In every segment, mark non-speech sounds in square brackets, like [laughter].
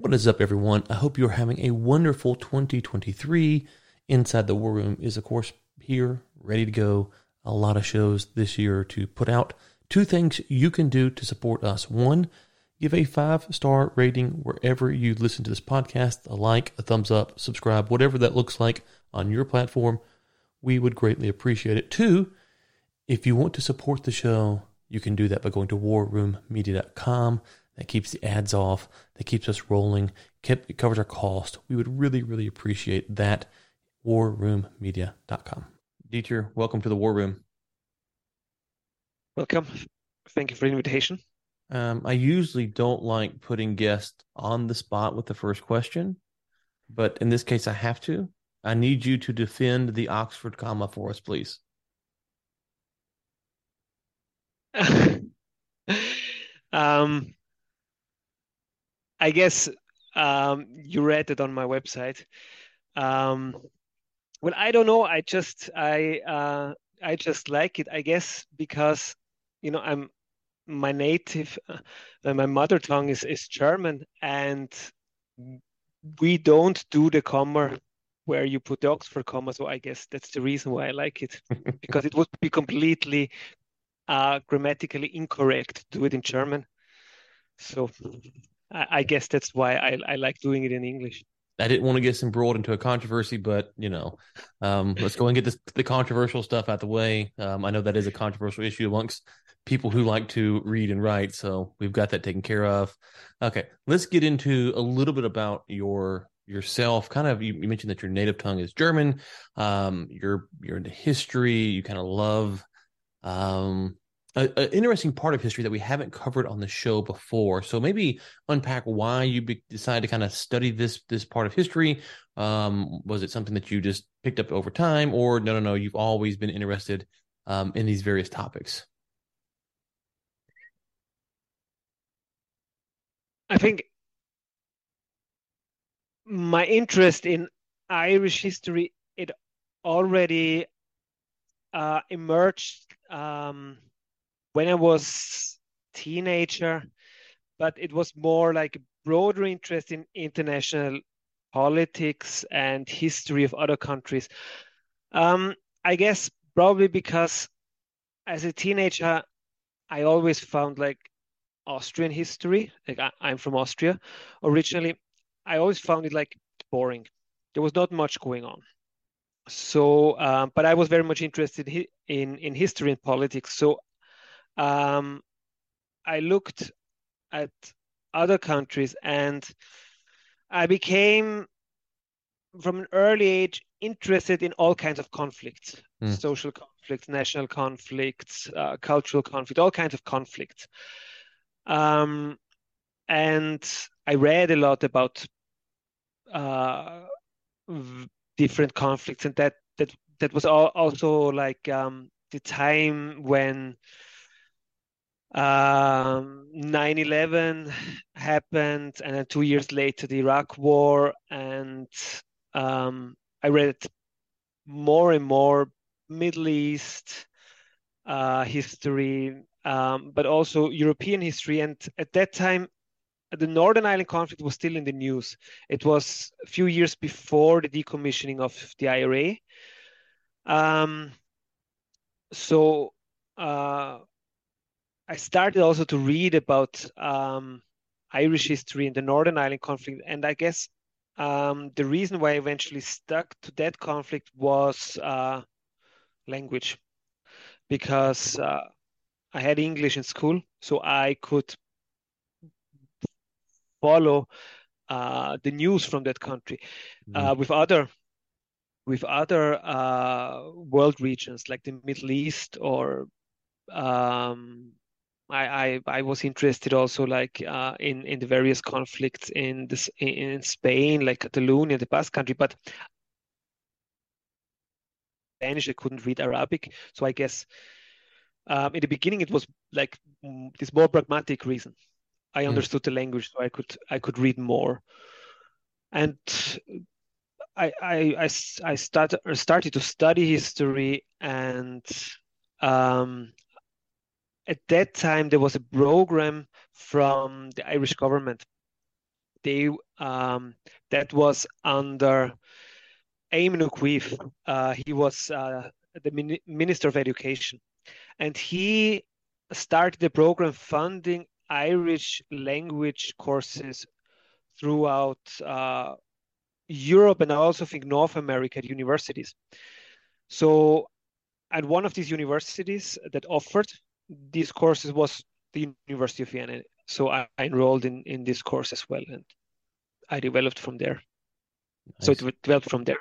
What is up, everyone? I hope you're having a wonderful 2023. Inside the War Room is, of course, here, ready to go. A lot of shows this year to put out. Two things you can do to support us. One, give a five star rating wherever you listen to this podcast, a like, a thumbs up, subscribe, whatever that looks like on your platform. We would greatly appreciate it. Two, if you want to support the show, you can do that by going to warroommedia.com. That keeps the ads off. That keeps us rolling. It covers our cost. We would really, really appreciate that. Warroommedia.com. Dieter, welcome to the War Room. Welcome. Thank you for the invitation. Um, I usually don't like putting guests on the spot with the first question, but in this case, I have to. I need you to defend the Oxford comma for us, please. [laughs] um, I guess um, you read it on my website. Um, well, I don't know. I just I uh, I just like it. I guess because you know I'm my native, uh, my mother tongue is is German, and we don't do the comma where you put the Oxford comma. So I guess that's the reason why I like it [laughs] because it would be completely uh, grammatically incorrect to do it in German. So I, guess that's why I, I like doing it in English. I didn't want to get embroiled into a controversy, but you know, um, let's go and get this, the controversial stuff out the way. Um, I know that is a controversial issue amongst people who like to read and write, so we've got that taken care of. Okay, let's get into a little bit about your yourself. Kind of, you, you mentioned that your native tongue is German. Um, you're you're into history. You kind of love um, an interesting part of history that we haven't covered on the show before. So maybe unpack why you be- decided to kind of study this this part of history. Um, was it something that you just picked up over time, or no, no, no, you've always been interested um, in these various topics? I think my interest in Irish history it already uh, emerged. Um, when I was teenager, but it was more like a broader interest in international politics and history of other countries. Um, I guess probably because as a teenager, I always found like Austrian history. Like I, am from Austria originally. I always found it like boring. There was not much going on. So, um, but I was very much interested in in history and politics. So um, I looked at other countries and I became, from an early age, interested in all kinds of conflicts mm. social conflicts, national conflicts, uh, cultural conflict, all kinds of conflicts. Um, and I read a lot about uh, different conflicts, and that that that was all, also like um, the time when um, 9-11 happened and then two years later the iraq war and um, i read more and more middle east uh, history um, but also european history. And at that time the northern ireland conflict was still in the news. It was a few years before the decommissioning of the ira um, so uh, I started also to read about um, Irish history in the Northern Ireland conflict, and I guess um, the reason why I eventually stuck to that conflict was uh, language, because uh, I had English in school, so I could follow uh, the news from that country. Mm. with other with other uh, world regions like the Middle East or um, I, I, I was interested also like uh, in in the various conflicts in this in Spain, like Catalonia, the Basque country, but Spanish. I couldn't read Arabic, so I guess um, in the beginning it was like this more pragmatic reason. I understood mm. the language, so I could I could read more, and I I I, I started started to study history and um, at that time there was a program from the Irish government they um, that was under Eamon Ó Cuív. Uh, he was uh, the min Minister of Education, and he started a program funding Irish language courses throughout uh, Europe and I also think North America at universities. So, at one of these universities that offered these courses was the University of Vienna. So I, I enrolled in in this course as well, and I developed from there. Nice. So it developed from there.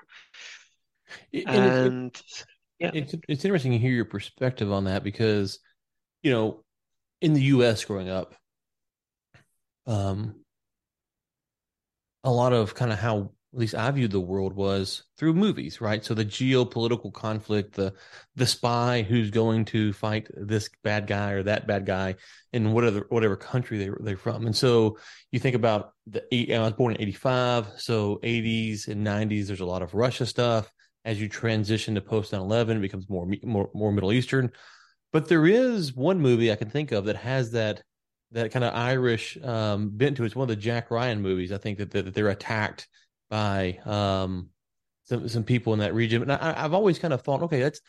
and, it's, yeah, it's it's interesting to hear your perspective on that because, you know, in the U.S. growing up, um, a lot of kind of how at least I viewed the world was through movies, right? So the geopolitical conflict, the the spy who's going to fight this bad guy or that bad guy in whatever whatever country they they're from, and so you think about the eight. I was born in '85, so '80s and '90s. There's a lot of Russia stuff. As you transition to post 9/11, it becomes more more more Middle Eastern. But there is one movie I can think of that has that that kind of Irish um, bent to it. It's one of the Jack Ryan movies. I think that, that, that they're attacked by um, some some people in that region. And I, have always kind of thought, okay, that's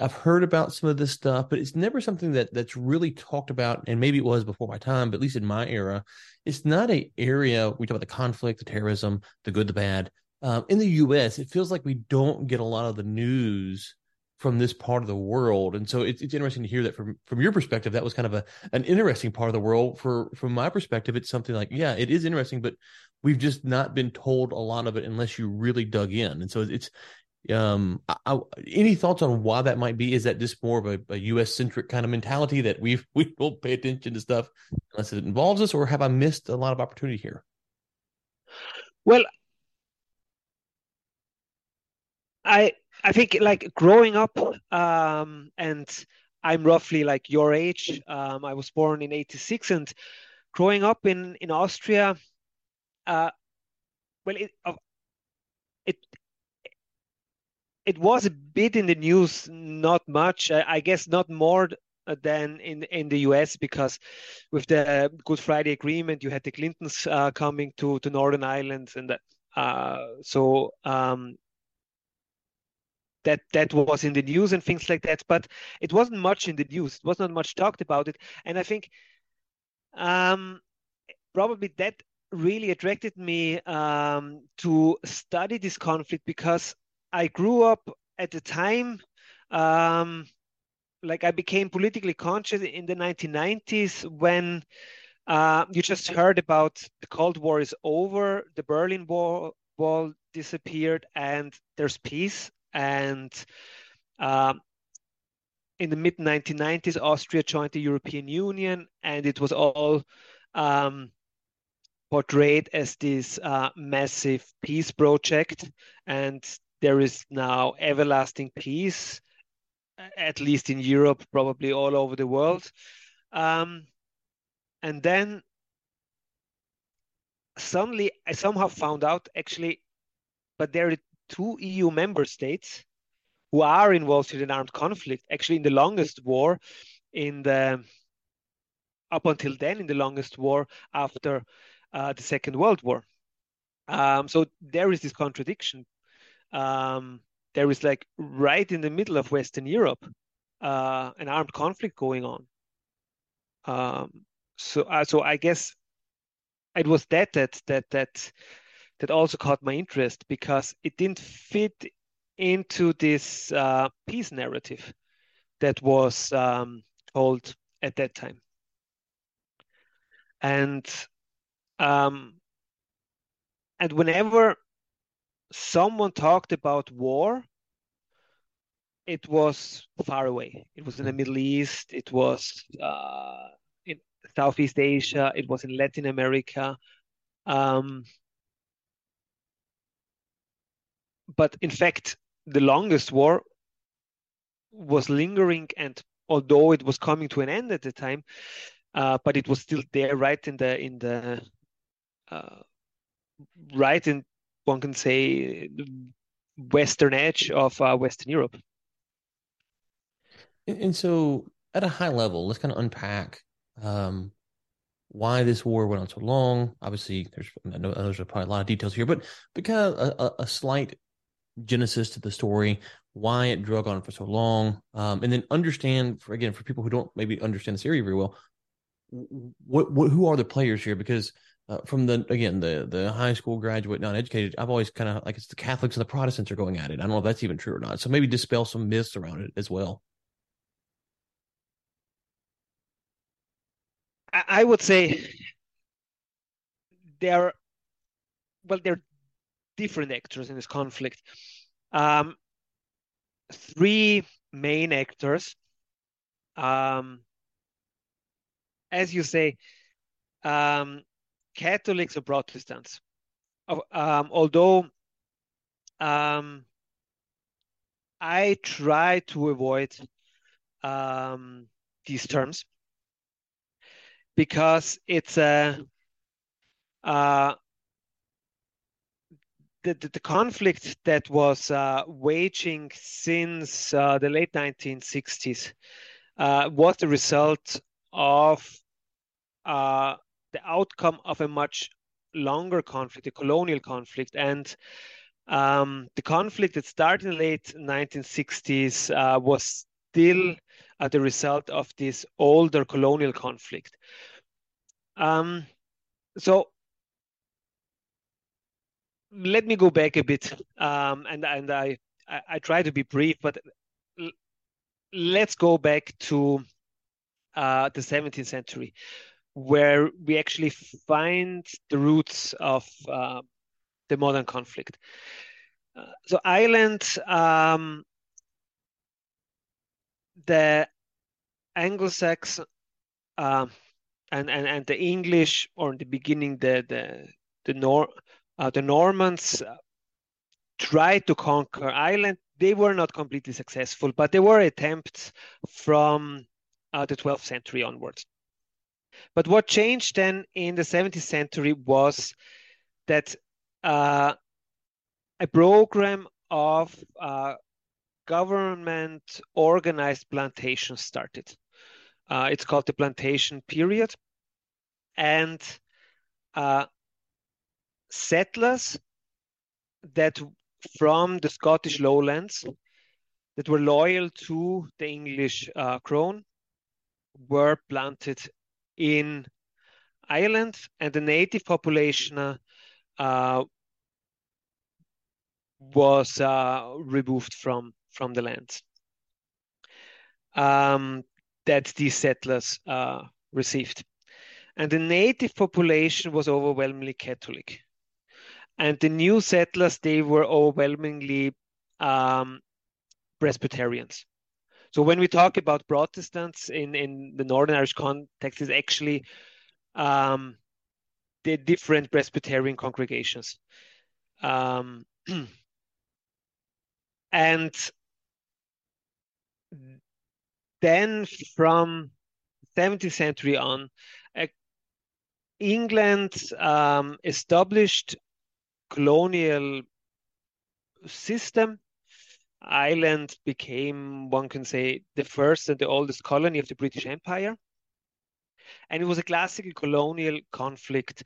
I've heard about some of this stuff, but it's never something that that's really talked about. And maybe it was before my time, but at least in my era, it's not a area we talk about the conflict, the terrorism, the good, the bad. Um, in the U.S., it feels like we don't get a lot of the news from this part of the world. And so it's, it's interesting to hear that from, from your perspective, that was kind of a, an interesting part of the world for, from my perspective, it's something like, yeah, it is interesting, but we've just not been told a lot of it unless you really dug in. And so it's, um, I, any thoughts on why that might be? Is that just more of a, a U.S. centric kind of mentality that we [laughs] we don't pay attention to stuff unless it involves us, or have I missed a lot of opportunity here? Well, I I think like growing up, um, and I'm roughly like your age. Um, I was born in '86, and growing up in in Austria, uh, well, it, uh, it it was a bit in the news, not much. I, I guess not more than in in the US because with the Good Friday Agreement, you had the Clintons uh, coming to to Northern Ireland, and uh, so um, that that was in the news and things like that but it wasn't much in the news it was not much talked about it and i think um, probably that really attracted me um, to study this conflict because i grew up at the time um, like i became politically conscious in the 1990s when uh, you just heard about the cold war is over the berlin wall wall disappeared and there's peace. And um, in the mid 1990s, Austria joined the European Union, and it was all um, portrayed as this uh, massive peace project. And there is now everlasting peace, at least in Europe, probably all over the world. Um, and then suddenly, I somehow found out actually, but there are two EU member states who are involved in an armed conflict, actually in the longest war in the up until then in the longest war after uh, the Second World War. Um, so there is this contradiction. Um, there is like right in the middle of Western Europe, uh, an armed conflict going on. Um, so, uh, so I guess it was that that that that that also caught my interest because it didn't fit into this uh, peace narrative that was um, told at that time. And um, and whenever someone talked about war, it was far away. It was in the Middle East. It was uh, in Southeast Asia. It was in Latin America. Um, but in fact, the longest war was lingering, and although it was coming to an end at the time, uh, but it was still there, right in the in the right in one can say the western edge of uh, Western Europe. And, so, at a high level, let's kind of unpack um, why this war went on so long. Obviously, there's I know there's probably a lot of details here, but but kind of a, a slight genesis to the story, why it drug on for so long, um, and then understand for again for people who don't maybe understand this area very well, what, what who are the players here? Because uh, from the again the the high school graduate non-educated, I've always kind of like it's the Catholics and the Protestants are going at it. I don't know if that's even true or not. So maybe dispel some myths around it as well. I would say there are well there are different actors in this conflict. Um, three main actors. Um, as you say, um, Catholics or Protestants. Um, although um, I try to avoid um, these terms because it's a uh, the, the, the, conflict that was uh, waging since uh, the late 1960s uh, was the result of uh, the outcome of a much longer conflict, a colonial conflict. And um, the conflict that started in the late 1960s uh, was still uh, the result of this older colonial conflict. Um, so let me go back a bit, um, and and I, I, I try to be brief, but let's go back to uh, the 17th century where we actually find the roots of uh, the modern conflict. Uh, so Ireland, um, the Anglo-Saxon uh, and, and and the English, or in the beginning the the the Nor uh, the Normans uh, tried to conquer Ireland. They were not completely successful, but there were attempts from uh, the 12th century onwards. But what changed then in the 17th century was that uh, a program of uh, government organized plantations started. Uh, it's called the plantation period. And uh, settlers that from the Scottish lowlands that were loyal to the English uh, crown were planted in Ireland, and the native population uh, was uh, removed from from the land. Um, that these settlers uh, received, and the native population was overwhelmingly Catholic, and the new settlers they were overwhelmingly um, Presbyterians. So when we talk about Protestants in, in the Northern Irish context, is actually um, the different Presbyterian congregations. Um, [clears throat] and then from 17th century on, uh, England um, established colonial system Ireland became, one can say, the first and the oldest colony of the British Empire. And it was a classical colonial conflict.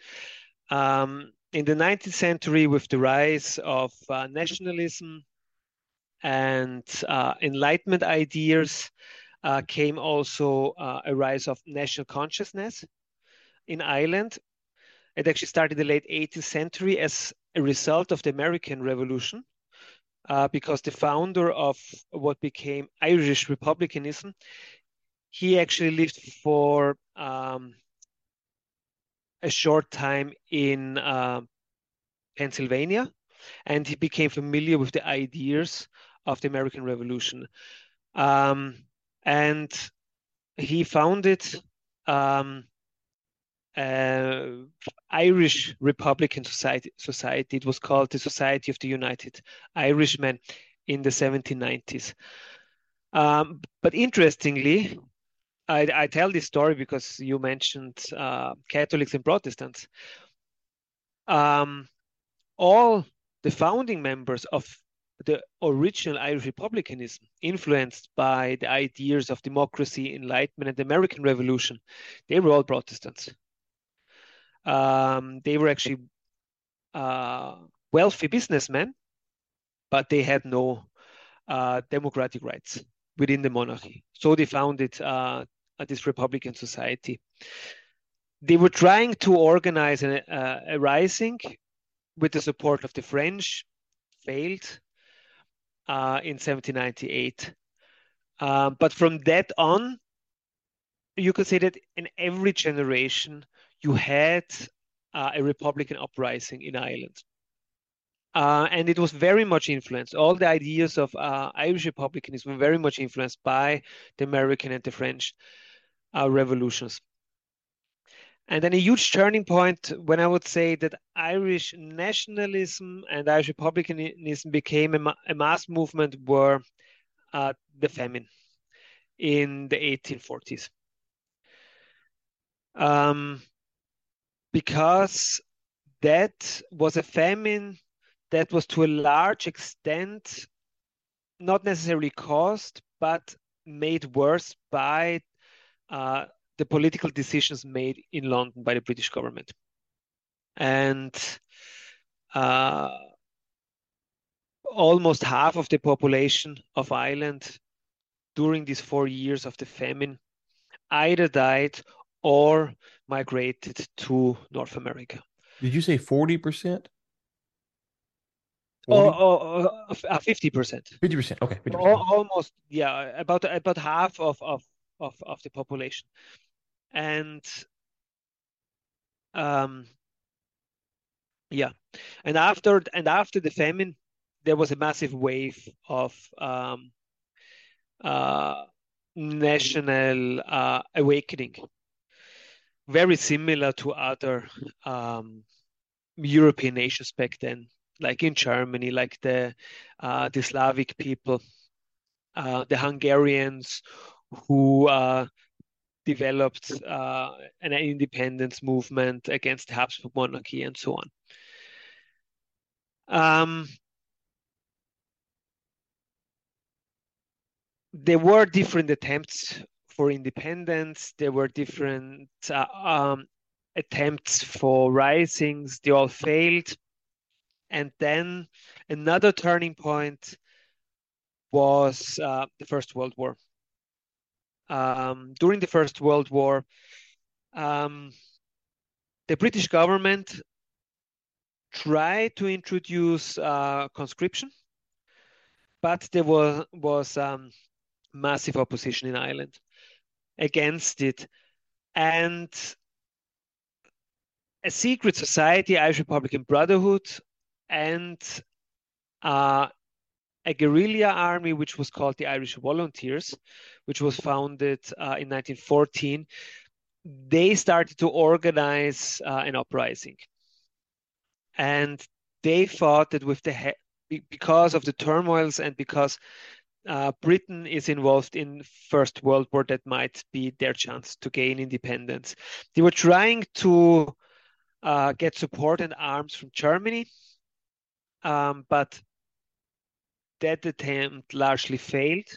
Um, in the 19th century, with the rise of uh, nationalism and uh, Enlightenment ideas, uh, came also uh, a rise of national consciousness in Ireland. It actually started in the late 18th century as a result of the American Revolution uh, because the founder of what became Irish republicanism, he actually lived for um, a short time in uh, Pennsylvania, and he became familiar with the ideas of the American Revolution. Um, and he founded um, uh, Irish Republican Society, Society. It was called the Society of the United Irishmen in the 1790s. Um, but interestingly, I, I, tell this story because you mentioned uh, Catholics and Protestants. Um, all the founding members of the original Irish republicanism, influenced by the ideas of democracy, enlightenment, and the American Revolution, they were all Protestants. Um, they were actually uh, wealthy businessmen, but they had no uh, democratic rights within the monarchy. So they founded uh, this Republican society. They were trying to organize a, a rising with the support of the French, failed uh, in 1798. Um, but from that on, you could say that in every generation, you had uh, a Republican uprising in Ireland. Uh, and it was very much influenced. All the ideas of uh, Irish republicanism were very much influenced by the American and the French uh, revolutions. And then a huge turning point when I would say that Irish nationalism and Irish republicanism became a, ma a mass movement were uh, the famine in the 1840s. Um, because that was a famine that was to a large extent not necessarily caused, but made worse by uh, the political decisions made in London by the British government. And uh, almost half of the population of Ireland during these four years of the famine either died or migrated to North America. Did you say 40%? Oh, oh, oh, uh, 50%. 50%. Okay. 50%. Almost, yeah, about about half of, of, of, of the population. And um yeah. And after and after the famine, there was a massive wave of um uh national uh awakening very similar to other um, European nations back then, like in Germany, like the uh, the Slavic people, uh, the Hungarians who uh, developed uh, an independence movement against the Habsburg monarchy and so on. Um, there were different attempts for independence. There were different uh, um, attempts for risings. They all failed. And then another turning point was uh, the First World War. Um, during the First World War, um, the British government tried to introduce uh, conscription, but there was, was um, massive opposition in Ireland against it. And a secret society, Irish Republican Brotherhood, and uh, a guerrilla army which was called the Irish Volunteers, which was founded uh, in 1914. They started to organize uh, an uprising. And they thought that with the because of the turmoils and because uh, Britain is involved in First World War, that might be their chance to gain independence. They were trying to uh, get support and arms from Germany, um, but that attempt largely failed.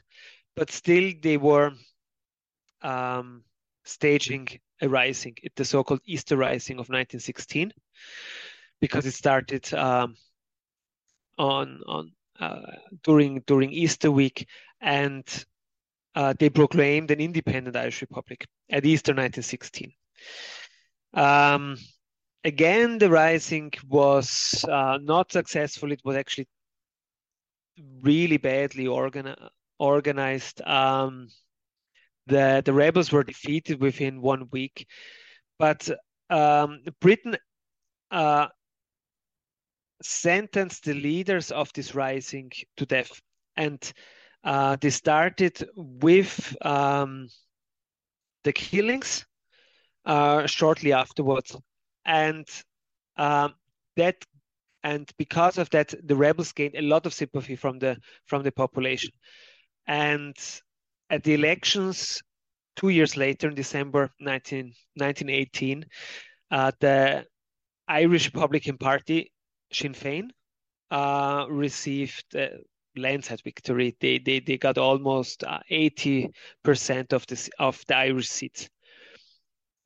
But still, they were um, staging a rising, the so-called Easter Rising of 1916, because it started um, on on during during Easter week, and uh, they proclaimed an independent Irish Republic at Easter 1916. Um, again, the rising was uh, not successful. It was actually really badly organi- organized. Um, the the rebels were defeated within one week, but um, Britain uh, sentenced the leaders of this rising to death. And uh, they started with um, the killings uh, shortly afterwards. And um, that and because of that, the rebels gained a lot of sympathy from the from the population. And at the elections two years later, in December 19, 1918, uh, the Irish Republican Party Sinn Féin uh, received a landslide victory. They, they, they got almost uh, 80% of the, of the Irish seats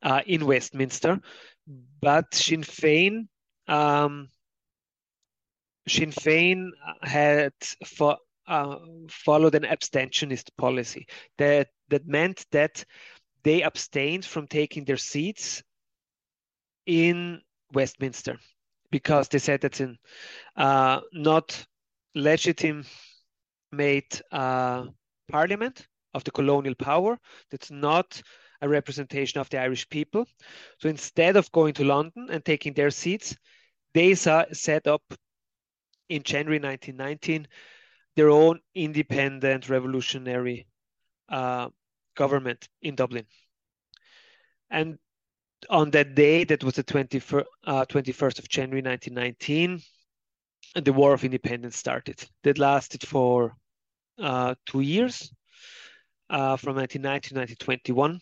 uh, in Westminster. but Sinn Féin, um, Sinn Féin had for, uh, followed an abstentionist policy that that meant that they abstained from taking their seats in Westminster because they said that's in uh, not legitimate uh, parliament of the colonial power. That's not a representation of the Irish people. So instead of going to London and taking their seats, they saw, set up in January 1919 their own independent revolutionary uh, government in Dublin. And on that day, that was the 21st, uh, 21st of January 1919, the War of Independence started. That lasted for uh, two years, uh, from 1919 to 1921.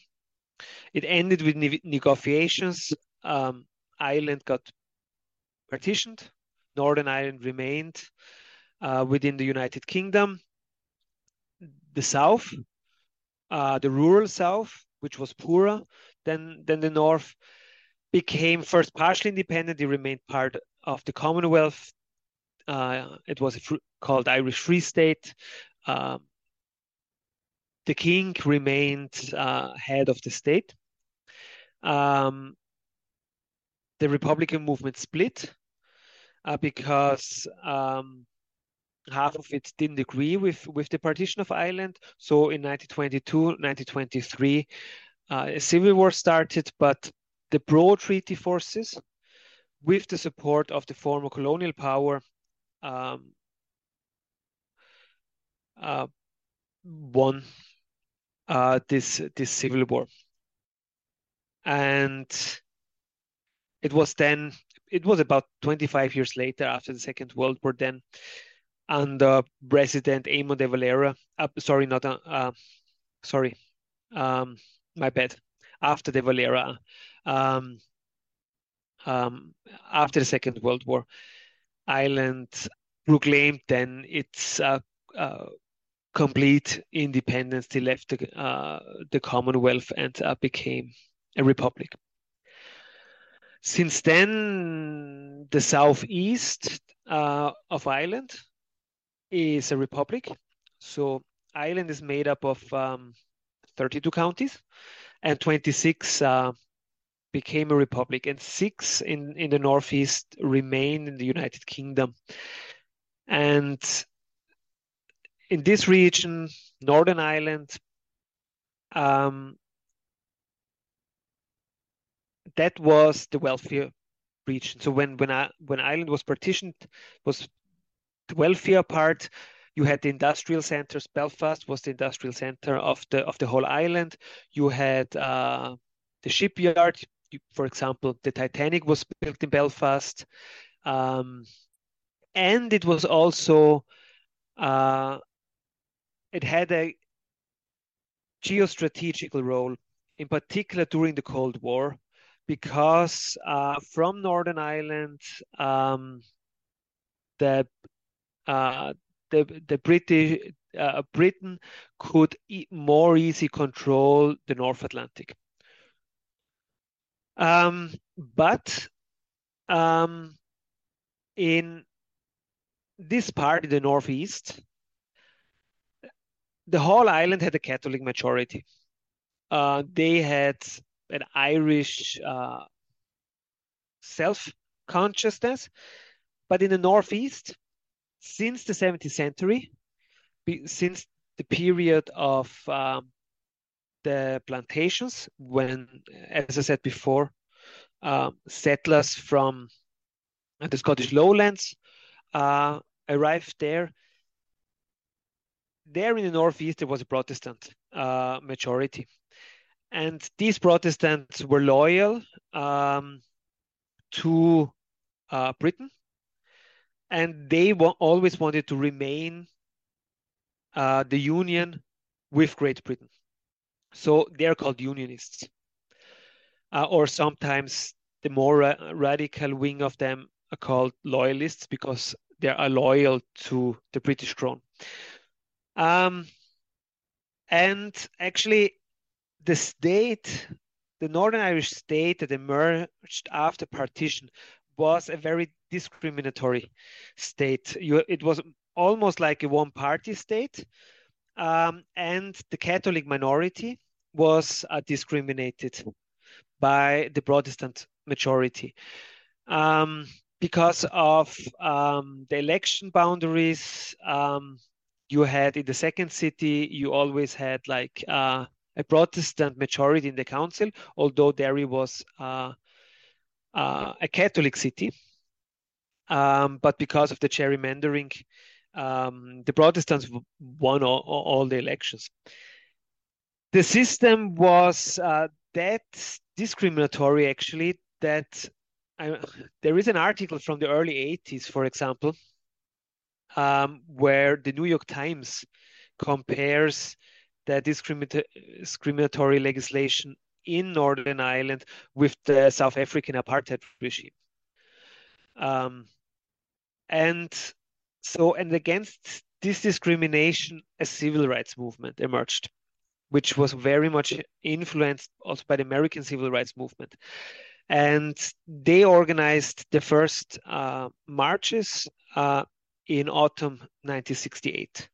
It ended with ne negotiations. Um, Ireland got partitioned. Northern Ireland remained uh, within the United Kingdom. The South, uh, the rural South, which was poorer than, than the North, became first partially independent. It remained part of the Commonwealth. Uh, it was called Irish Free State. Um, the king remained uh, head of the state. Um, the Republican movement split uh, because um, half of it didn't agree with, with the partition of Ireland. So in 1922, 1923, uh, a civil war started, but the pro treaty forces, with the support of the former colonial power, um, uh, won uh, this this civil war, and it was then it was about 25 years later after the Second World War then under President Eamon de Valera. Uh, sorry, not uh, uh, sorry, um, my bad. After de Valera, um, um, after the Second World War, Ireland proclaimed then its uh, uh, complete independence. They left the, uh, the Commonwealth and uh, became a republic. Since then, the southeast uh, of Ireland is a republic. So Ireland is made up of um, 32 counties, and 26 uh, became a republic, and six in, in the northeast remain in the United Kingdom. And in this region, Northern Ireland, um, that was the wealthier region. So when when I, when Ireland was partitioned, was the wealthier part. You had the industrial centers. Belfast was the industrial center of the of the whole island. You had uh, the shipyard. You, for example, the Titanic was built in Belfast, um, and it was also uh, it had a geostrategical role, in particular during the Cold War, because uh, from Northern Ireland, um, the uh, the the British uh, Britain could e more easy control the North Atlantic. Um, but um, in this part, the northeast, the whole island had a Catholic majority. Uh, they had an Irish uh, self consciousness, but in the Northeast, since the 17th century, since the period of um, the plantations, when, as I said before, um, settlers from the Scottish lowlands uh, arrived there, there in the northeast there was a Protestant uh, majority, and these Protestants were loyal um, to uh, Britain, and they wa- always wanted to remain uh, the union with Great Britain. So they're called Unionists, uh, or sometimes the more ra- radical wing of them are called Loyalists because they are loyal to the British crown. Um, and actually, the state the Northern Irish state that emerged after partition was a very discriminatory state. You, it was almost like a one-party state, um, and the Catholic minority was uh, discriminated by the Protestant majority um, because of um, the election boundaries. Um, you had in the second city, you always had like uh, a Protestant majority in the council, although Derry was uh, uh, a Catholic city. Um, but because of the gerrymandering, um, the Protestants won all, all, the elections. The system was uh, that discriminatory, actually, that I, there is an article from the early 80s, for example, um, where the New York Times compares the discriminatory legislation in Northern Ireland with the South African apartheid regime. Um, and so, and against this discrimination, a civil rights movement emerged, which was very much influenced also by the American civil rights movement. And they organized the first uh, marches uh, in autumn 1968.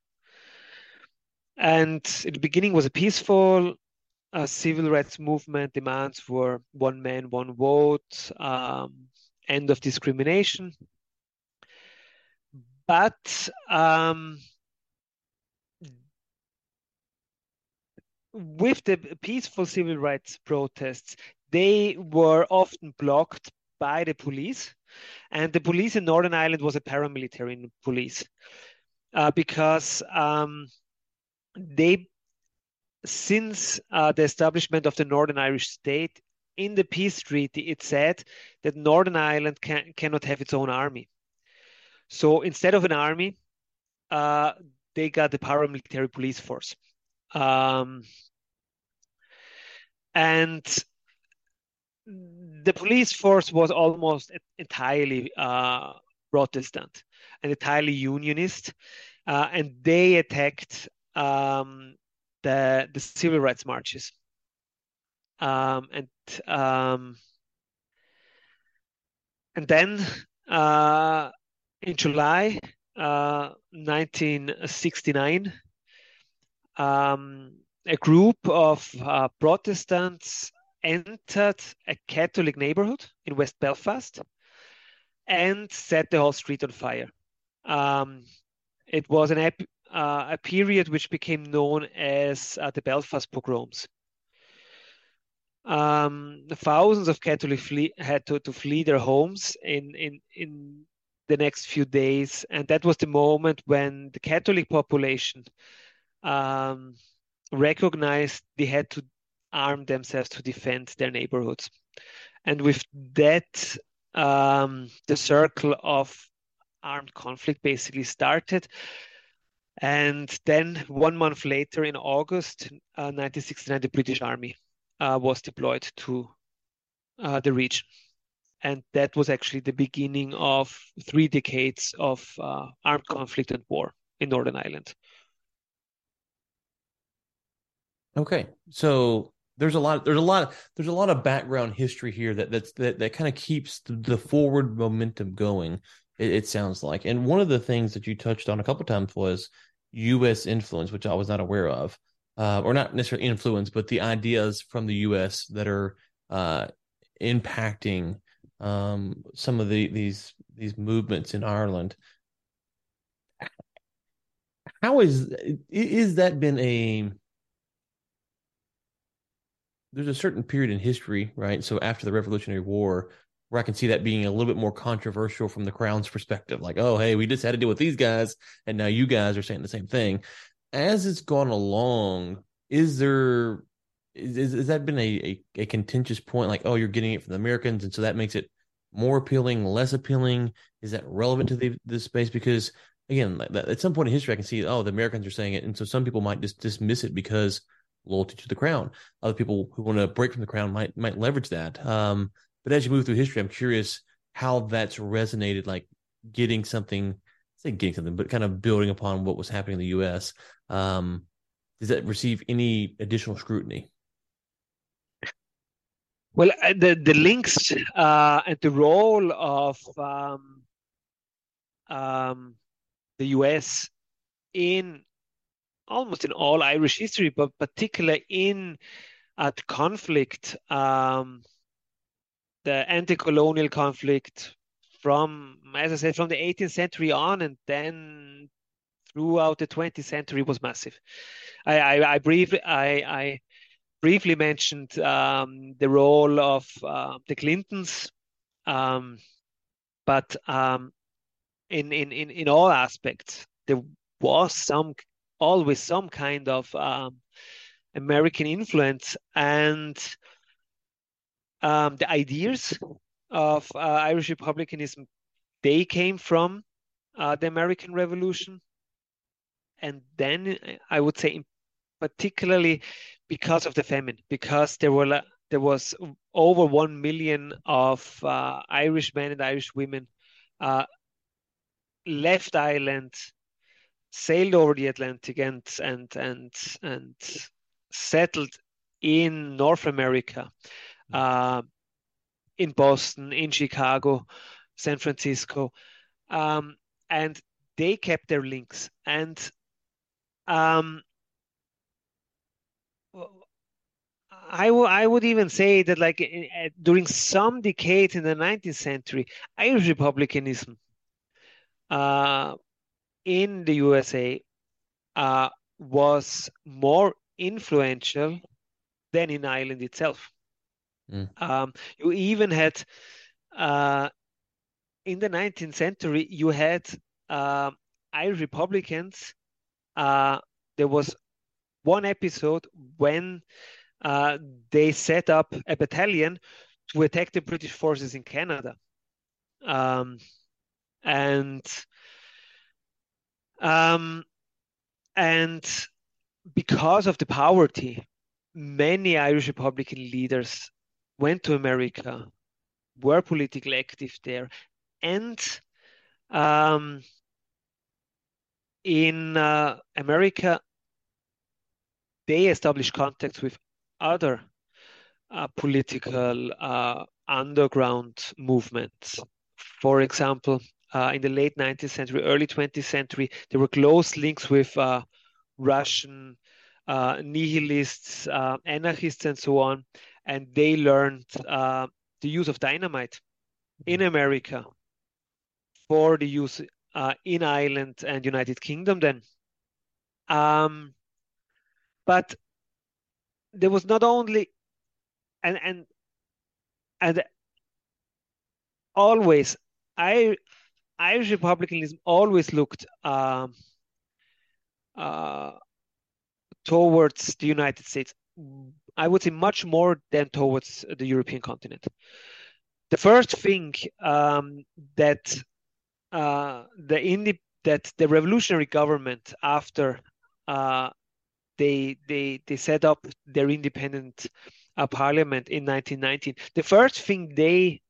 And in the beginning was a peaceful uh, civil rights movement. Demands were one man, one vote, um, end of discrimination. But um, with the peaceful civil rights protests, they were often blocked by the police. And the police in Northern Ireland was a paramilitary police uh, because um, they, since uh, the establishment of the Northern Irish state, in the peace treaty, it said that Northern Ireland can, cannot have its own army. So instead of an army, uh, they got the paramilitary police force. Um, and the police force was almost entirely uh, Protestant and entirely Unionist, uh, and they attacked um, the the civil rights marches. Um, and um, and then uh, in July 1969, uh, um, a group of uh, Protestants entered a Catholic neighborhood in West Belfast and set the whole street on fire. Um, it was an ep- uh, a period which became known as uh, the Belfast pogroms. Um, thousands of Catholics flee- had to, to flee their homes in, in, in the next few days, and that was the moment when the Catholic population um, recognized they had to arm themselves to defend their neighborhoods. And with that, um, the circle of armed conflict basically started. And then one month later, in August uh, 1969, the British Army uh, was deployed to uh, the region. And that was actually the beginning of three decades of uh, armed conflict and war in Northern Ireland. Okay, so there's a lot there's a lot there's a lot of background history here that that's that, that kind of keeps the, the forward momentum going it, it, sounds like and one of the things that you touched on a couple times was us influence which i was not aware of uh, or not necessarily influence but the ideas from the us that are uh, impacting um, some of the these these movements in ireland how is is that been a there's a certain period in history, right? So after the Revolutionary War, where I can see that being a little bit more controversial from the crown's perspective, like, oh, hey, we just had to deal with these guys, and now you guys are saying the same thing. As it's gone along, is there is, has that been a, a, a contentious point? Like, oh, you're getting it from the Americans, and so that makes it more appealing, less appealing? Is that relevant to the this space? Because again, at some point in history, I can see, oh, the Americans are saying it, and so some people might just dismiss it because loyalty to the crown. Other people who want to break from the crown might might leverage that. Um, but as you move through history, I'm curious how that's resonated, like getting something, say getting something, but kind of building upon what was happening in the U.S. Um, does that receive any additional scrutiny? Well, uh, the the links uh, and the role of um, um, the U.S. in almost in all Irish history, but particularly in at conflict, um, the anti-colonial conflict from, as I said, from the 18th century on, and then throughout the 20th century was massive. I, I, I briefly, I, I briefly mentioned um, the role of uh, the Clintons, um, but um, in, in, in, in all aspects, there was some always some kind of um, American influence and um, the ideas of uh, Irish republicanism they came from uh, the American Revolution, and then I would say, particularly because of the famine, because there were there was over one million of uh, Irish men and Irish women uh, left Ireland sailed over the Atlantic and and and and settled in North America, uh, in Boston, in Chicago, San Francisco, um, and they kept their links. And um, I, I would even say that, like during some decades in the 19th century, Irish republicanism uh, in the USA uh, was more influential than in Ireland itself. Mm. Um, you even had uh, in the 19th century, you had uh, Irish Republicans. Uh, there was one episode when uh, they set up a battalion to attack the British forces in Canada. Um, and um, and because of the poverty, many Irish Republican leaders went to America, were politically active there, and um, in uh, America, they established contacts with other uh, political uh, underground movements. For example, uh, in the late 19th century, early 20th century, there were close links with uh, Russian uh, nihilists, uh, anarchists, and so on. And they learned the use of dynamite in America for the use in Ireland and United Kingdom then. Um, but there was not only and and and always I Irish republicanism always looked um, uh, towards the United States. I would say much more than towards the European continent. The first thing um, that uh, the indi- that the revolutionary government after uh, they they they set up their independent uh, parliament in 1919, the first thing they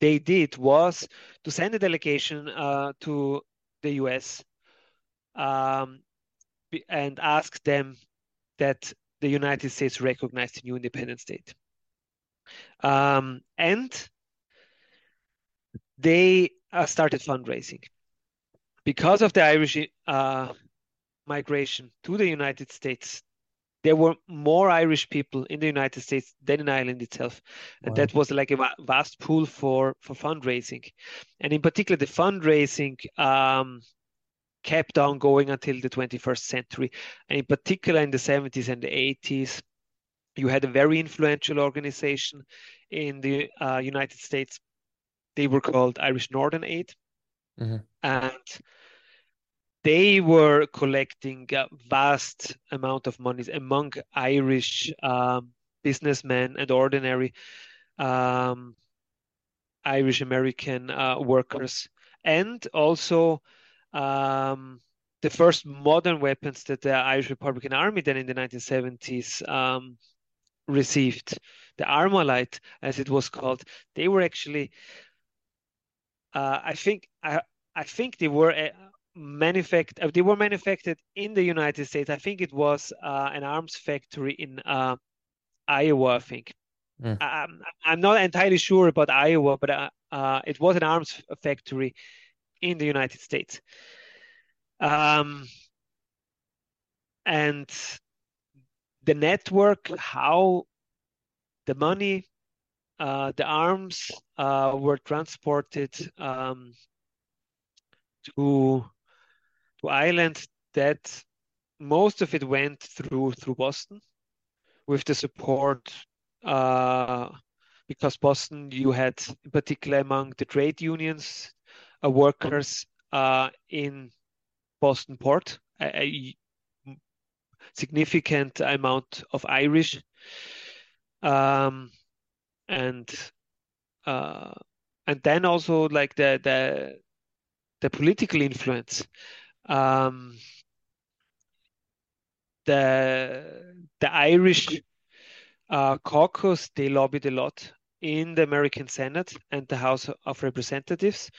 they did was to send a delegation uh, to the US um, and ask them that the United States recognize the new independent state. Um, and they uh, started fundraising. Because of the Irish uh, migration to the United States, there were more Irish people in the United States than in Ireland itself, and wow. that was like a vast pool for for fundraising, and in particular the fundraising um, kept on going until the 21st century, and in particular in the 70s and the 80s, you had a very influential organization in the uh, United States. They were called Irish Northern Aid, mm-hmm. and they were collecting vast amount of monies among Irish um, businessmen and ordinary um, Irish American uh, workers, and also um, the first modern weapons that the Irish Republican Army then in the 1970s um, received, the Armalite, as it was called, they were actually, uh, I think, I, I think they were. Uh, manufactured uh, they were manufactured in the united states i think it was uh, an arms factory in uh, iowa i think Mm. Um, I'm not entirely sure about Iowa, but uh, uh, it was an arms factory in the United States. Um, and the network, how the money, uh, the arms uh, were transported um, to to Ireland. That most of it went through through Boston, with the support uh, because Boston, you had in particular among the trade unions, uh, workers uh, in Boston Port, a, a, significant amount of Irish, um, and uh, and then also like the the the political influence. Um, the the Irish uh, caucus, they lobbied a lot in the American Senate and the House of Representatives.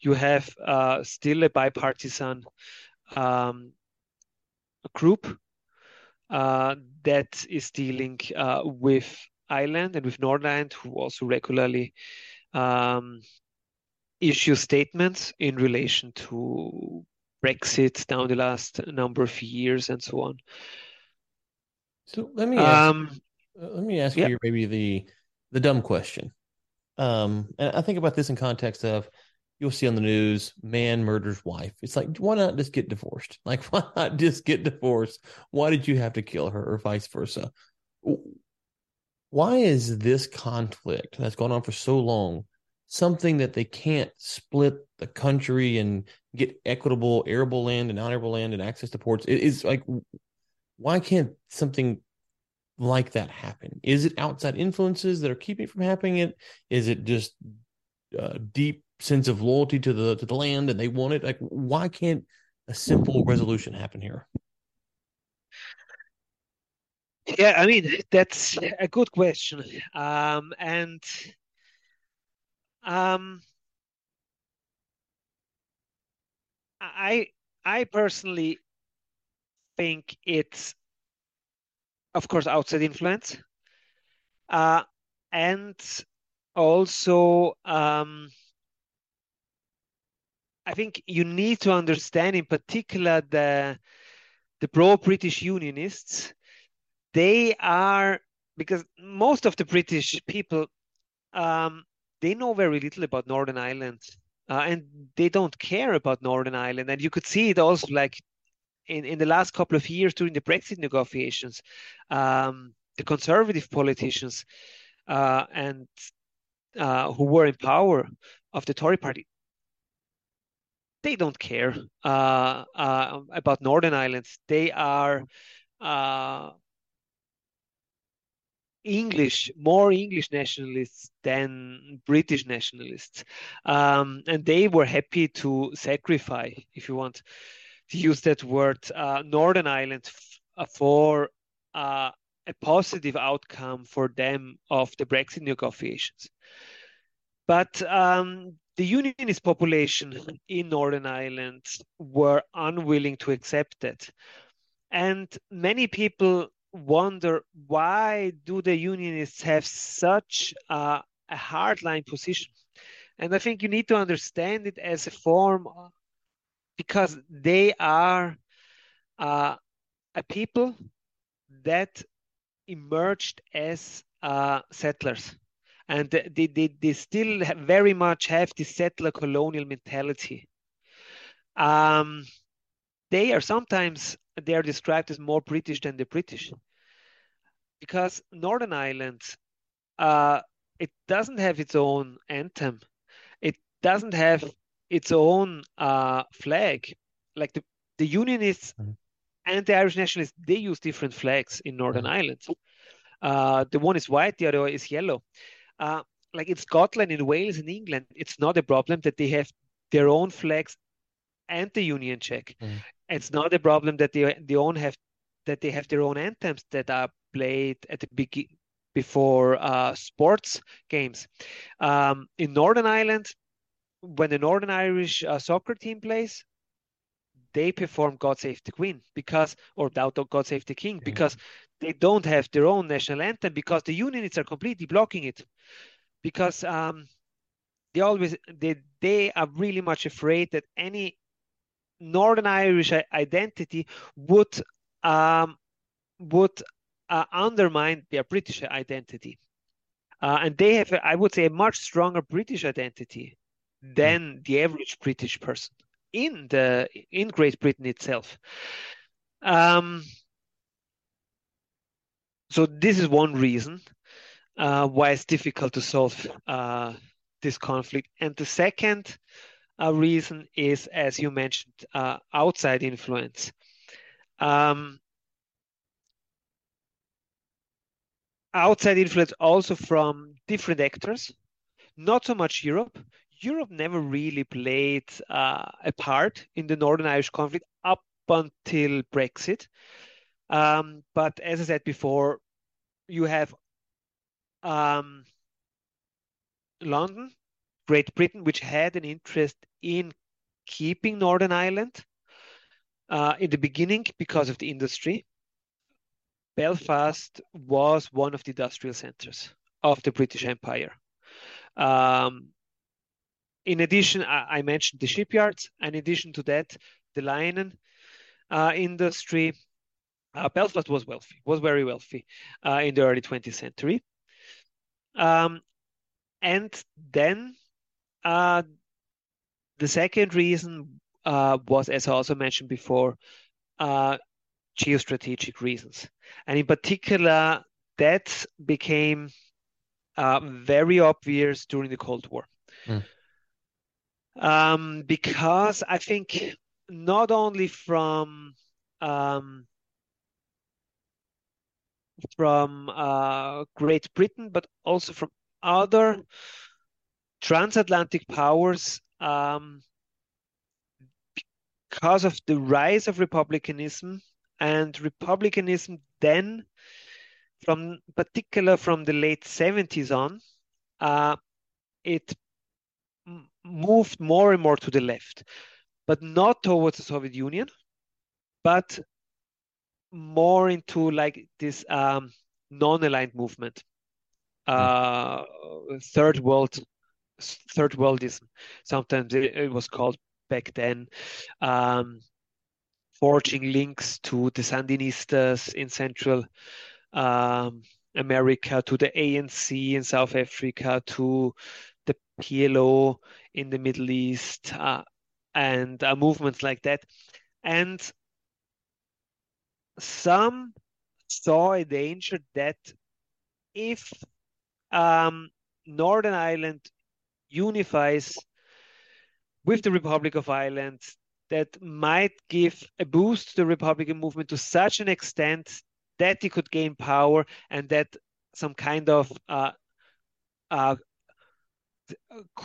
You have uh, still a bipartisan um, group uh, that is dealing uh, with Ireland and with Northern Ireland, who also regularly um, issue statements in relation to Brexit down the last number of years and so on. So let me ask, um, uh, let me ask you maybe the the dumb question. Um, and I think about this in context of you'll see on the news, man murders wife. It's like, why not just get divorced? [laughs] Like, why not just get divorced? Why did you have to kill her, or vice versa? Why is this conflict that's gone on for so long something that they can't split the country and get equitable arable land and non-arable land and access to ports? It is like, why can't something like that happen? Is it outside influences that are keeping it from happening? It is it just uh, deep sense of loyalty to the to the land and they want it? Like, why can't a simple resolution happen here? Yeah, I mean that's a good question, um, and um, I I personally think it's of course, outside influence. Uh, and also, um, I think you need to understand, in particular, the the pro-British Unionists. They are because most of the British people um, they know very little about Northern Ireland, uh, and they don't care about Northern Ireland. And you could see it also like in, in the last couple of years during the Brexit negotiations, um, the conservative politicians uh, and uh, who were in power of the Tory party, they don't care uh, uh about Northern Ireland. They are uh, English, more English nationalists than British nationalists. Um, and they were happy to sacrifice, if you want, to use that word, uh, Northern Ireland f- uh, for uh, a positive outcome for them of the Brexit negotiations. But um, the unionist population in Northern Ireland were unwilling to accept that. And many people wonder why do the unionists have such a hardline position? And I think you need to understand it as a form because they are uh, a people that emerged as uh, settlers. And they, they, they still very much have this settler colonial mentality. Um, they are sometimes they are described as more british than the british because northern ireland uh, it doesn't have its own anthem it doesn't have its own uh, flag. Like the, the Unionists mm-hmm. and the Irish Nationalists, they use different flags in Northern mm-hmm. Ireland. Uh, the one is white, the other is yellow. Uh, like in Scotland, in Wales, in England, it's not a problem that they have their own flags and the Union Jack. Mm-hmm. It's not a problem that they they own have that they have their own anthems that are played at the beginning before uh, sports games. Um, in Northern Ireland, when the Northern Irish uh, soccer team plays, they perform God Save the Queen because, or God Save the King, because they don't have their own national anthem because the unionists are completely blocking it. Because um, they always they they are really much afraid that any Northern Irish identity would um, would uh, undermine their British identity. Uh, and they have, I would say, a much stronger British identity than the average British person in the in Great Britain itself. Um, so this is one reason uh, why it's difficult to solve uh, this conflict. And the second uh, reason is, as you mentioned, uh, outside influence. Um, outside influence also from different actors, not so much Europe. Europe never really played uh, a part in the Northern Irish conflict up until Brexit. Um, but as I said before, you have um, London, Great Britain, which had an interest in keeping Northern Ireland uh, in the beginning because of the industry. Belfast was one of the industrial centers of the British Empire. Um, in addition, I, mentioned the shipyards, in addition to that, the linen uh, industry. Uh, Belfast was wealthy, was very wealthy uh, in the early 20th century. Um, and then uh, the second reason uh, was, as I also mentioned before, uh, geostrategic reasons. And in particular, that became uh, very obvious during the Cold War. Mm. Um, because I think not only from um, from uh, Great Britain, but also from other transatlantic powers, um, because of the rise of republicanism and republicanism then from particular from the late 70s on uh, it moved more and more to the left but not towards the soviet union but more into like this um, non-aligned movement uh, third world third worldism. Sometimes it, it was called back then um, forging links to the Sandinistas in Central um, America, to the ANC in South Africa, to the PLO in the Middle East, uh, and uh, movements like that. And some saw a danger that if um, Northern Ireland unifies with the Republic of Ireland, that might give a boost to the Republican movement to such an extent that he could gain power and that some kind of uh, uh,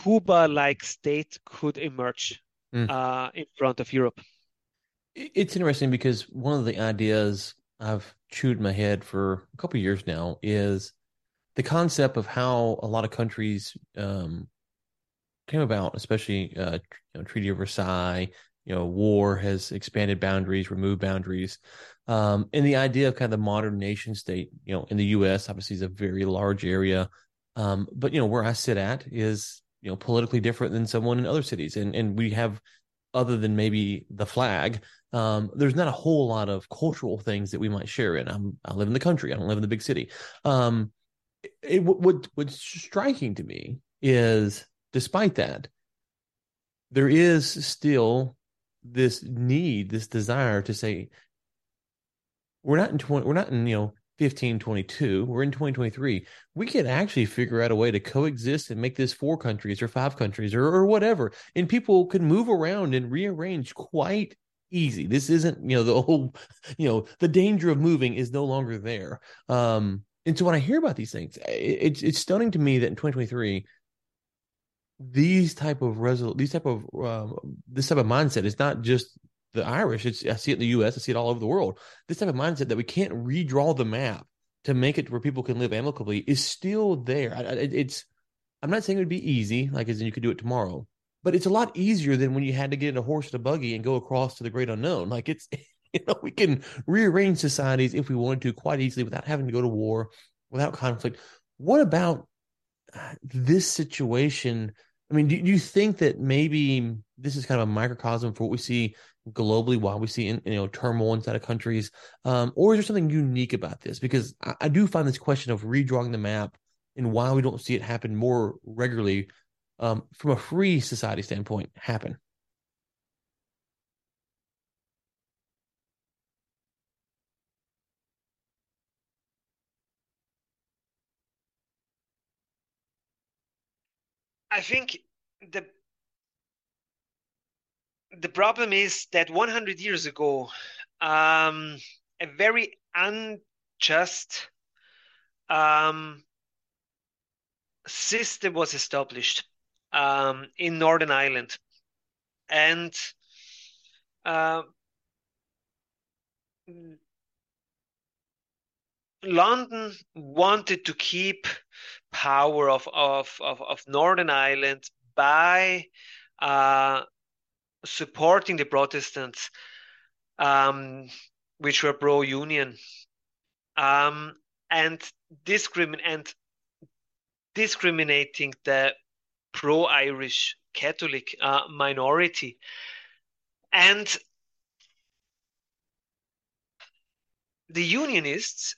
Cuba-like state could emerge mm. uh, in front of Europe. It's interesting because one of the ideas I've chewed my head for a couple of years now is the concept of how a lot of countries um, came about, especially uh, you know, Treaty of Versailles, you know war has expanded boundaries removed boundaries. Um, and the idea of kind of the modern nation state you know in the us obviously is a very large area. Um, but you know where i sit at is you know politically different than someone in other cities. And and we have other than maybe the flag um, there's not a whole lot of cultural things that we might share in. I'm, i live in the country. I don't live in the big city. Um, it, it what what's striking to me is despite that there is still this need, this desire to say, we're not in 20, we're not in, you know, 1522, we're in 2023. We can actually figure out a way to coexist and make this four countries or five countries or, or whatever. And people can move around and rearrange quite easy. This isn't, you know, the whole, [laughs] you know, the danger of moving is no longer there. Um, and so when I hear about these things, it, it's it's stunning to me that in 2023 these type of resol these type of um, this type of mindset is not just the Irish. It's I see it in the U.S. I see it all over the world. This type of mindset that we can't redraw the map to make it where people can live amicably is still there. I, I, it's I'm not saying it would be easy, like as in you could do it tomorrow, but it's a lot easier than when you had to get in a horse and a buggy and go across to the great unknown. Like it's, [laughs] you know, we can rearrange societies if we wanted to quite easily without having to go to war, without conflict. What about uh, this situation? I mean, do, you think that maybe this is kind of a microcosm for what we see globally while we see in, you know turmoil inside of countries? Um, or is there something unique about this? Because I, I, do find this question of redrawing the map and why we don't see it happen more regularly um, from a free society standpoint happen i think the the problem is that 100 years ago, um, a very unjust um, system was established um, in Northern Ireland. And uh, London wanted to keep power of, of, of, of Northern Ireland by uh, supporting the Protestants, um, which were pro-union, um, and discrimin and discriminating the pro-Irish Catholic uh, minority, and the Unionists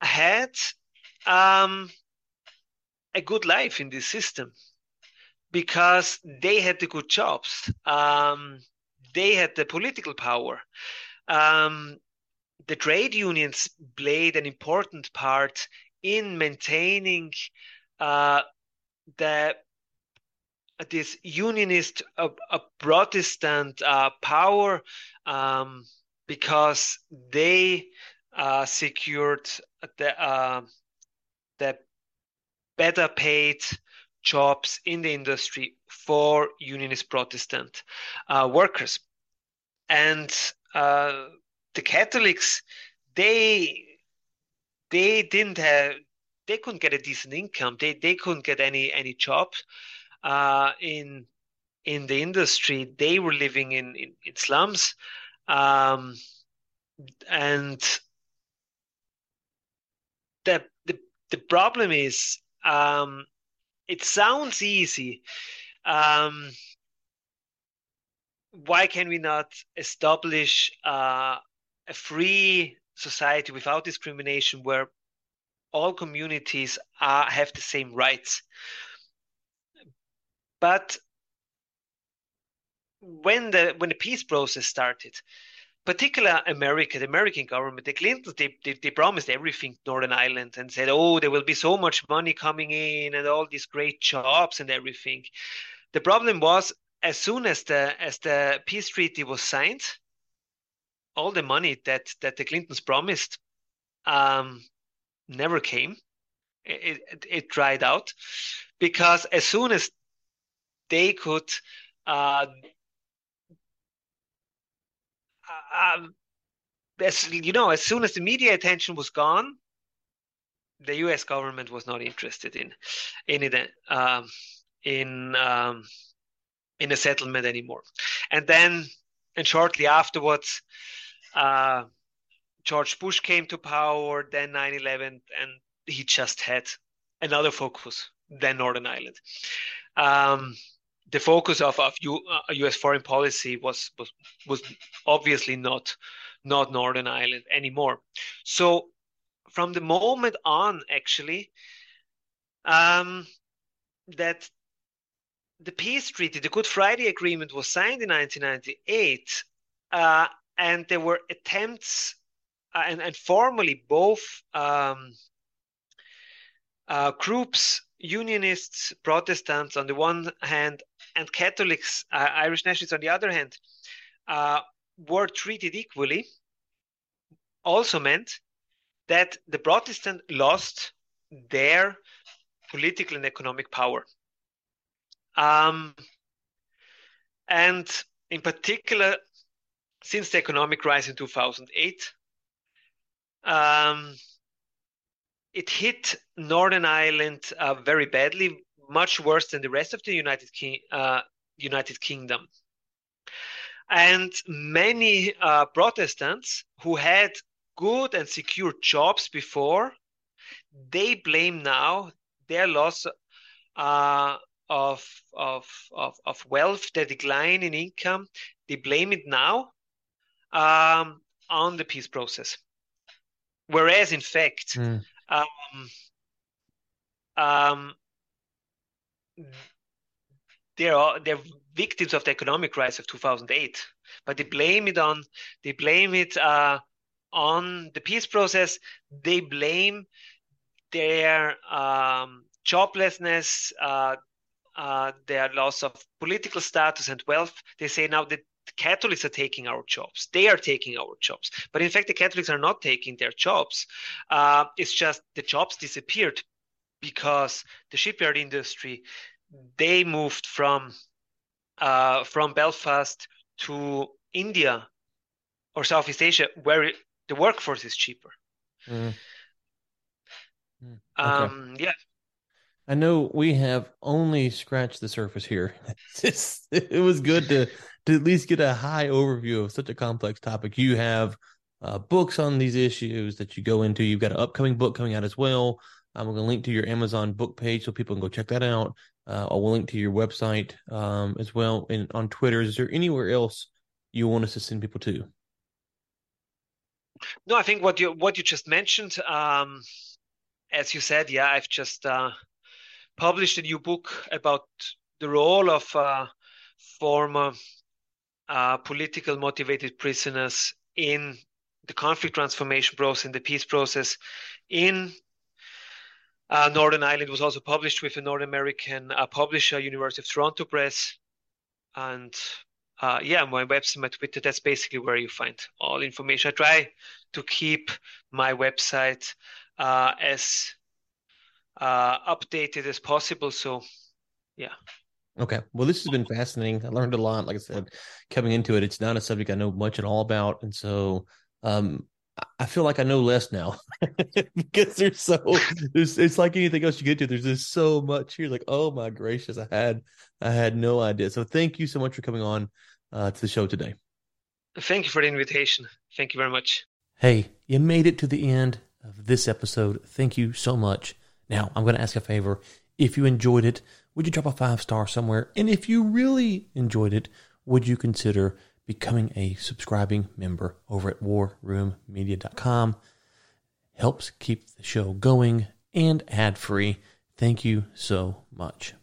had um, a good life in this system because they had the good jobs. Um, they had the political power. Um, the trade unions played an important part in maintaining uh, the this unionist uh, uh, Protestant uh, power um, because they secured the the better paid jobs in the industry for unionist Protestant uh, workers. And uh, the Catholics, they they didn't have they couldn't get a decent income. They they couldn't get any any job uh, in in the industry. They were living in in, in slums, um, and the the the problem is um, it sounds easy. Um, why can we not establish uh, a free society without discrimination where all communities are, have the same rights? But when the when the peace process started, particular America, the American government, the Clintons, they, they, they, promised everything Northern Ireland and said, oh, there will be so much money coming in and all these great jobs and everything. The problem was as soon as the as the peace treaty was signed, all the money that that the Clintons promised um, never came. It, it, it dried out because as soon as they could uh, um, as you know, as soon as the media attention was gone, the U.S. government was not interested in in it, um, in um, in a settlement anymore. And then, and shortly afterwards, uh, George Bush came to power. Then 9/11, and he just had another focus than Northern Ireland. Um, the focus of, of U, uh, U.S. foreign policy was, was was obviously not not Northern Ireland anymore. So from the moment on, actually, um, that the peace treaty, the Good Friday Agreement, was signed in 1998, uh, and there were attempts, uh, and, and formally both um, uh, groups Unionists, Protestants on the one hand, and Catholics, uh, Irish nationalists on the other hand, uh, were treated equally, also meant that the Protestant lost their political and economic power. Um, and in particular, since the economic rise in 2008, um, it hit Northern Ireland uh, very badly. much worse than the rest of the United uh, United Kingdom. And many uh, Protestants who had good and secure jobs before, they blame now their loss uh, of, of, of, of wealth, their decline in income. They blame it now um, on the peace process. Whereas, in fact, mm. Um, um, they're they're victims of the economic rise of 2008, but they blame it on they blame it uh, on the peace process. They blame their um, joblessness, uh, uh, their loss of political status and wealth. They say now that the Catholics are taking our jobs. They are taking our jobs. But in fact, the Catholics are not taking their jobs. Uh, it's just the jobs disappeared because the shipyard industry they moved from uh, from Belfast to India or Southeast Asia, where it, the workforce is cheaper. Mm. Mm. Okay. Um, yeah. I know we have only scratched the surface here. [laughs] It was good to to at least get a high overview of such a complex topic. You have uh, books on these issues that you go into. You've got an upcoming book coming out as well. I'm going to link to your Amazon book page so people can go check that out. Uh, I will link to your website um, as well. And on Twitter, is there anywhere else you want us to send people to? No, I think what you what you just mentioned, um, as you said, yeah, I've just uh, published a new book about the role of uh, former uh, political motivated prisoners in the conflict transformation process, in the peace process, in uh, Northern Ireland was also published with a North American uh, publisher, University of Toronto Press. And uh, yeah, my website, my Twitter, that's basically where you find all information. I try to keep my website uh, as uh, updated as possible. So, yeah. Okay. Well, this has been fascinating. I learned a lot. Like I said, coming into it, it's not a subject I know much at all about. And so um, I feel like I know less now [laughs] because there's so there's it's like anything else you get to. There's just so much here. Like, oh my gracious, I had I had no idea. So thank you so much for coming on uh, to the show today. Thank you for the invitation. Thank you very much. Hey, you made it to the end of this episode. Thank you so much. Now I'm going to ask a favor. If you enjoyed it, would you drop a five star somewhere? And if you really enjoyed it, would you consider becoming a subscribing member over at warroommedia.com. Helps keep the show going and ad free. Thank you so much.